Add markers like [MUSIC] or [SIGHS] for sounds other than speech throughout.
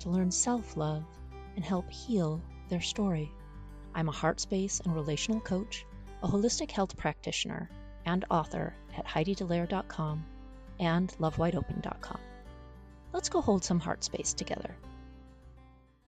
to learn self love and help heal their story. I'm a heart space and relational coach, a holistic health practitioner, and author at HeidiDallaire.com and LoveWideOpen.com. Let's go hold some heart space together.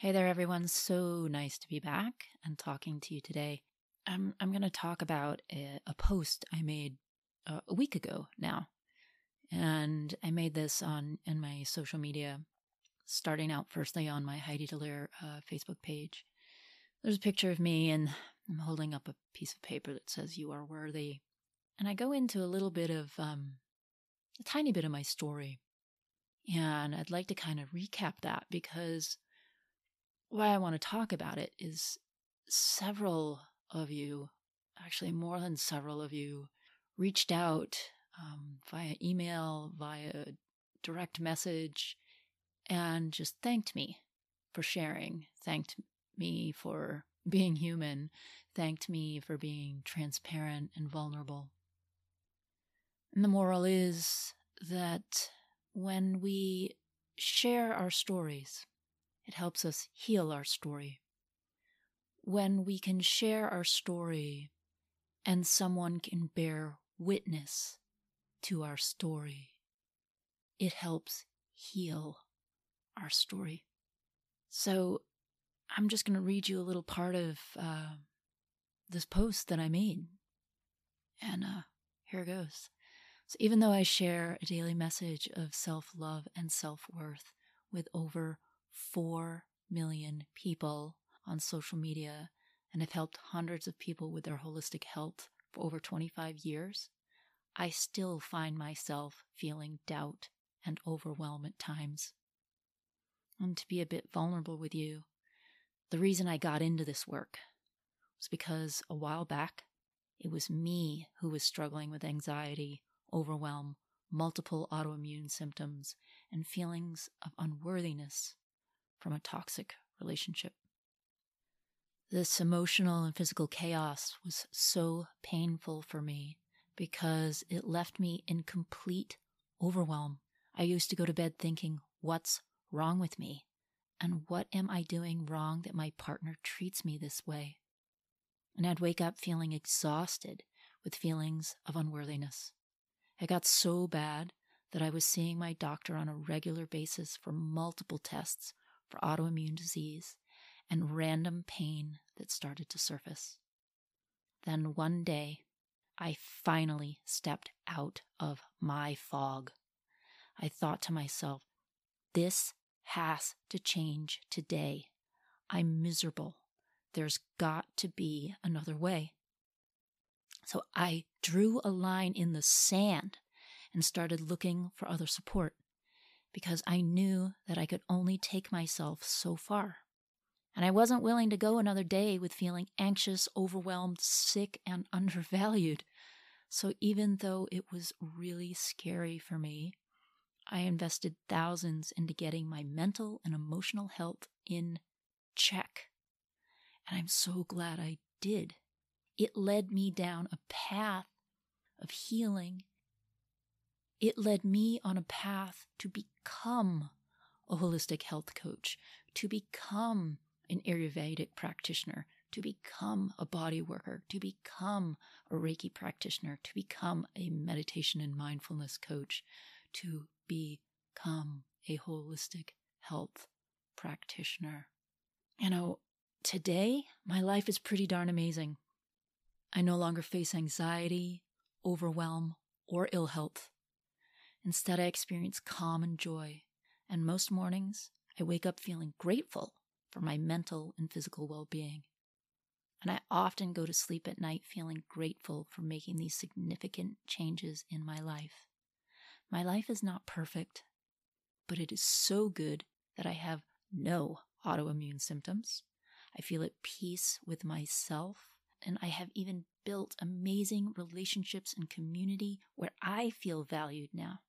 Hey there, everyone. So nice to be back and talking to you today. I'm, I'm going to talk about a, a, post I made uh, a week ago now. And I made this on in my social media, starting out firstly on my Heidi Dallaire uh, Facebook page. There's a picture of me, and I'm holding up a piece of paper that says, You are worthy. And I go into a little bit of, um, a tiny bit of my story. And I'd like to kind of recap that because why I want to talk about it is several of you, actually more than several of you, reached out um, via email, via direct message, and just thanked me for sharing, thanked me for being human, thanked me for being transparent and vulnerable. And the moral is that when we share our stories, it helps us heal our story. When we can share our story and someone can bear witness to our story, it helps heal our story. So I'm just going to read you a little part of uh, this post that I made. And uh, here goes. So, even though I share a daily message of self love and self worth with over 4 million people on social media and have helped hundreds of people with their holistic health for over 25 years, I still find myself feeling doubt and overwhelm at times. And to be a bit vulnerable with you, the reason I got into this work was because a while back, it was me who was struggling with anxiety, overwhelm, multiple autoimmune symptoms, and feelings of unworthiness from a toxic relationship. This emotional and physical chaos was so painful for me because it left me in complete overwhelm. I used to go to bed thinking, What's wrong with me? And what am I doing wrong that my partner treats me this way? And I'd wake up feeling exhausted with feelings of unworthiness. It got so bad that I was seeing my doctor on a regular basis for multiple tests for autoimmune disease and random pain that started to surface. Then one day, I finally stepped out of my fog. I thought to myself, this has to change today. I'm miserable. There's got to be another way. So I drew a line in the sand and started looking for other support because I knew that I could only take myself so far. And I wasn't willing to go another day with feeling anxious, overwhelmed, sick, and [LAUGHS] undervalued. So even though it was really scary for me, I invested thousands into getting my mental and emotional health in check. And I'm so glad I did. It led me down a path of healing it led me on a path to become a holistic health coach, to become an Ayurvedic practitioner, to become a body worker, to become a Reiki practitioner, to become a meditation and mindfulness coach, to become a holistic health practitioner. You know, today my life is pretty darn amazing. I no longer face anxiety, overwhelm, or ill health. Instead, I experience calm and joy, and most mornings I wake up feeling grateful for my mental and physical well being. And I often go to sleep at night feeling grateful for making these significant changes in my life. My life is not perfect, but it is so good that I have no autoimmune symptoms. I feel at peace with myself, and I have even built amazing relationships and community where I feel valued now.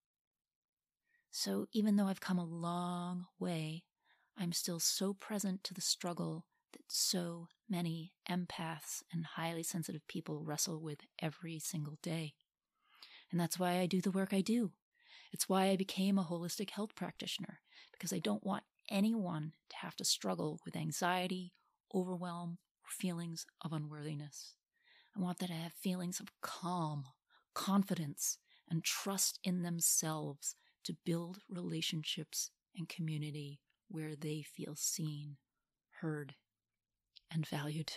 So even though I've come a long way, I'm still so present to the struggle that so many empaths and highly sensitive people wrestle with every single day. And that's why I do the work I do. It's why I became a holistic health practitioner, because I don't want anyone to have to struggle with anxiety, overwhelm, or feelings of unworthiness. I want them to have feelings of calm, confidence, and trust in themselves to build relationships and community where they feel seen, heard, and valued.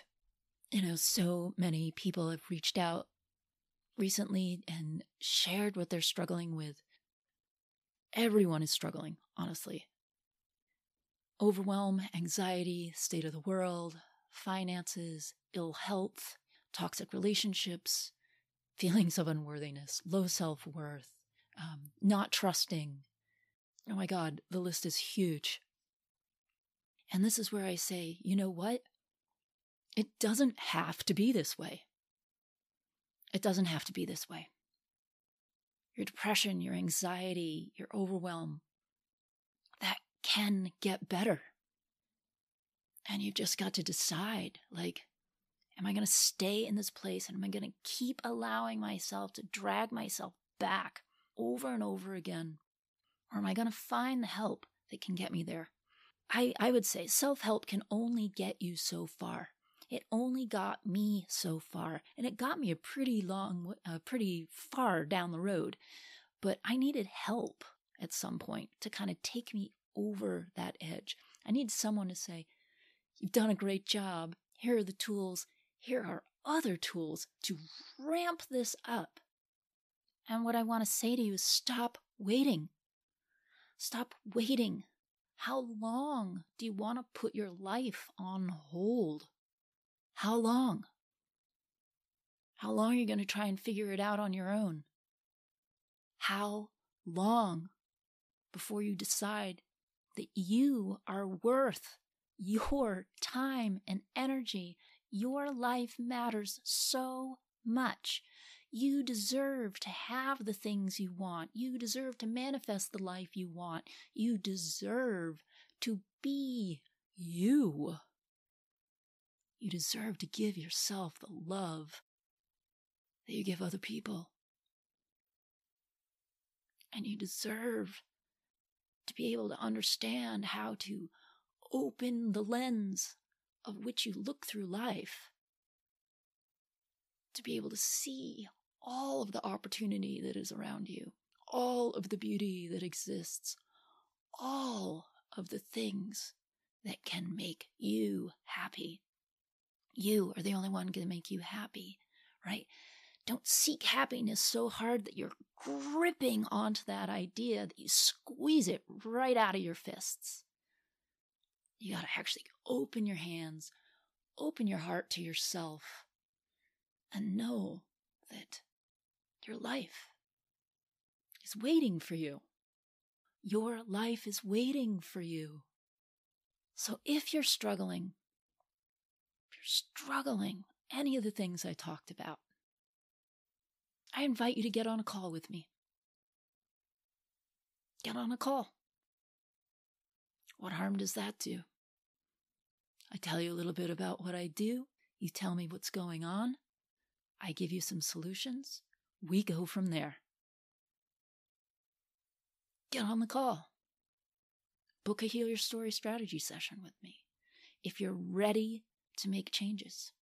You know, so many people have reached out recently and shared what they're struggling with. Everyone is struggling, honestly. Overwhelm, anxiety, state of the world, finances, ill health, toxic relationships, feelings of unworthiness, low self worth, um, not trusting. Oh my God, the list is huge. And this is where I say, you know what? It doesn't have to be this way. It doesn't have to be this way. Your depression, your anxiety, your overwhelm, that can get better. And you've just got to decide like, am I going to stay in this place and am I going to keep allowing myself to drag myself back over and over again? Or am I going to find the help that can get me there? I, I would say self help can only get you so far. It only got me so far, and it got me a pretty long, uh, pretty far down the road. But I needed help at some point to kind of take me over that edge. I need someone to say, You've done a great job. Here are the tools. Here are other tools to ramp this up. And what I want to say to you is stop waiting. Stop waiting. How long do you want to put your life on hold? How long? How long are you going to try and figure it out on your own? How long before you decide that you are worth your time and energy? Your life matters so much. You deserve to have the things you want. You deserve to manifest the life you want. You deserve to be you. You deserve to give yourself the love that you give other people. And you deserve to be able to understand how to open the lens of which you look through life, to be able to see all of the opportunity that is around you, all of the beauty that exists, all of the things that can make you happy. You are the only one going to make you happy, right? Don't seek happiness so hard that you're gripping onto that idea that you squeeze it right out of your fists. You got to actually open your hands, open your heart to yourself, and know that your life is waiting for you. Your life is waiting for you. So if you're struggling, if you're struggling any of the things I talked about, I invite you to get on a call with me. Get on a call. What harm does that do? I tell you a little bit about what I do. You tell me what's going on. I give you some solutions. We go from there. Get on the call. Book a Heal Your Story strategy session with me. If you're ready to make changes.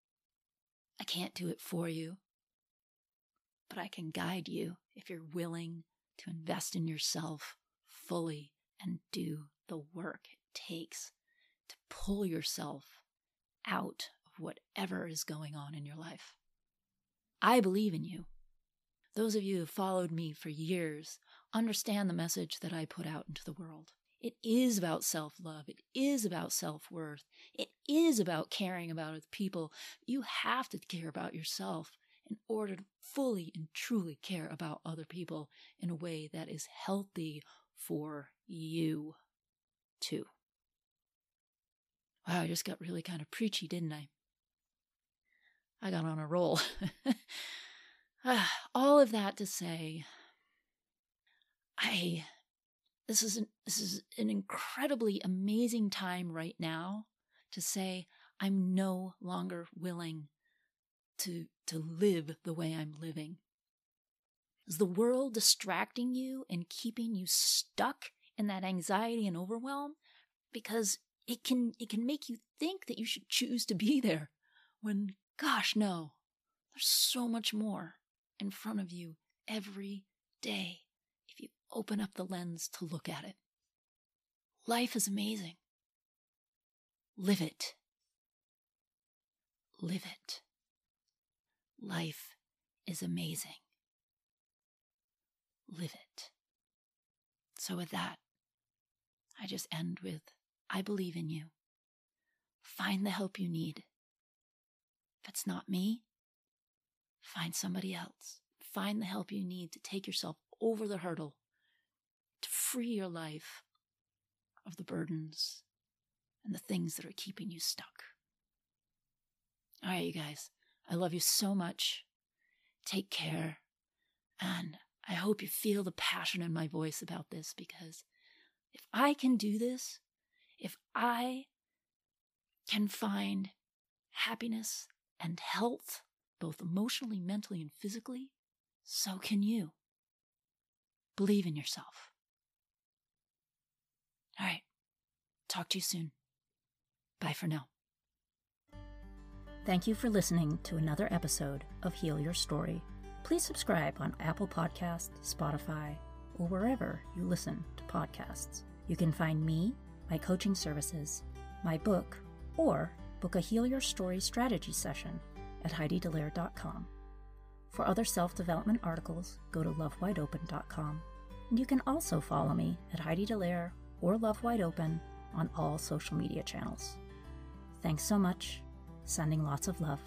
I can't do it for you, but I can guide you if you're willing to invest in yourself fully and do the work it takes to pull yourself out of whatever is going on in your life. I believe in you. Those of you who followed me for years understand the message that I put out into the world. It is about self love. It is about self worth. It is about caring about other people. You have to care about yourself in order to fully and truly care about other people in a way that is healthy for you, too. Wow, I just got really kind of preachy, didn't I? I got on a roll. [LAUGHS] [SIGHS] All of that to say, I this is an, this is an incredibly amazing time right now to say I'm no longer willing to to live the way I'm living. Is the world distracting you and keeping you stuck in that anxiety and overwhelm? Because it can it can make you think that you should choose to be there when gosh no. There's so much more in front of you every day if you open up the lens to look at it. Life is amazing. Live it. Live it. Life is amazing. Live it. So, with that, I just end with I believe in you. Find the help you need. If it's not me, find somebody else. Find the help you need to take yourself over the hurdle, to free your life of the burdens and the things that are keeping you stuck. All right, you guys, I love you so much. Take care. And I hope you feel the passion in my voice about this because if I can do this, if I can find happiness and health, both emotionally, mentally, and physically, so can you. Believe in yourself. All right. Talk to you soon. Bye for now. Thank you for listening to another episode of Heal Your Story. Please subscribe on Apple Podcasts, Spotify, or wherever you listen to podcasts. You can find me, my coaching services, my book, or book a Heal Your Story strategy session at HeidiDallaire.com. For other self development articles, go to lovewideopen.com. And you can also follow me at Heidi Dallaire or Love Wide Open on all social media channels. Thanks so much. Sending lots of love.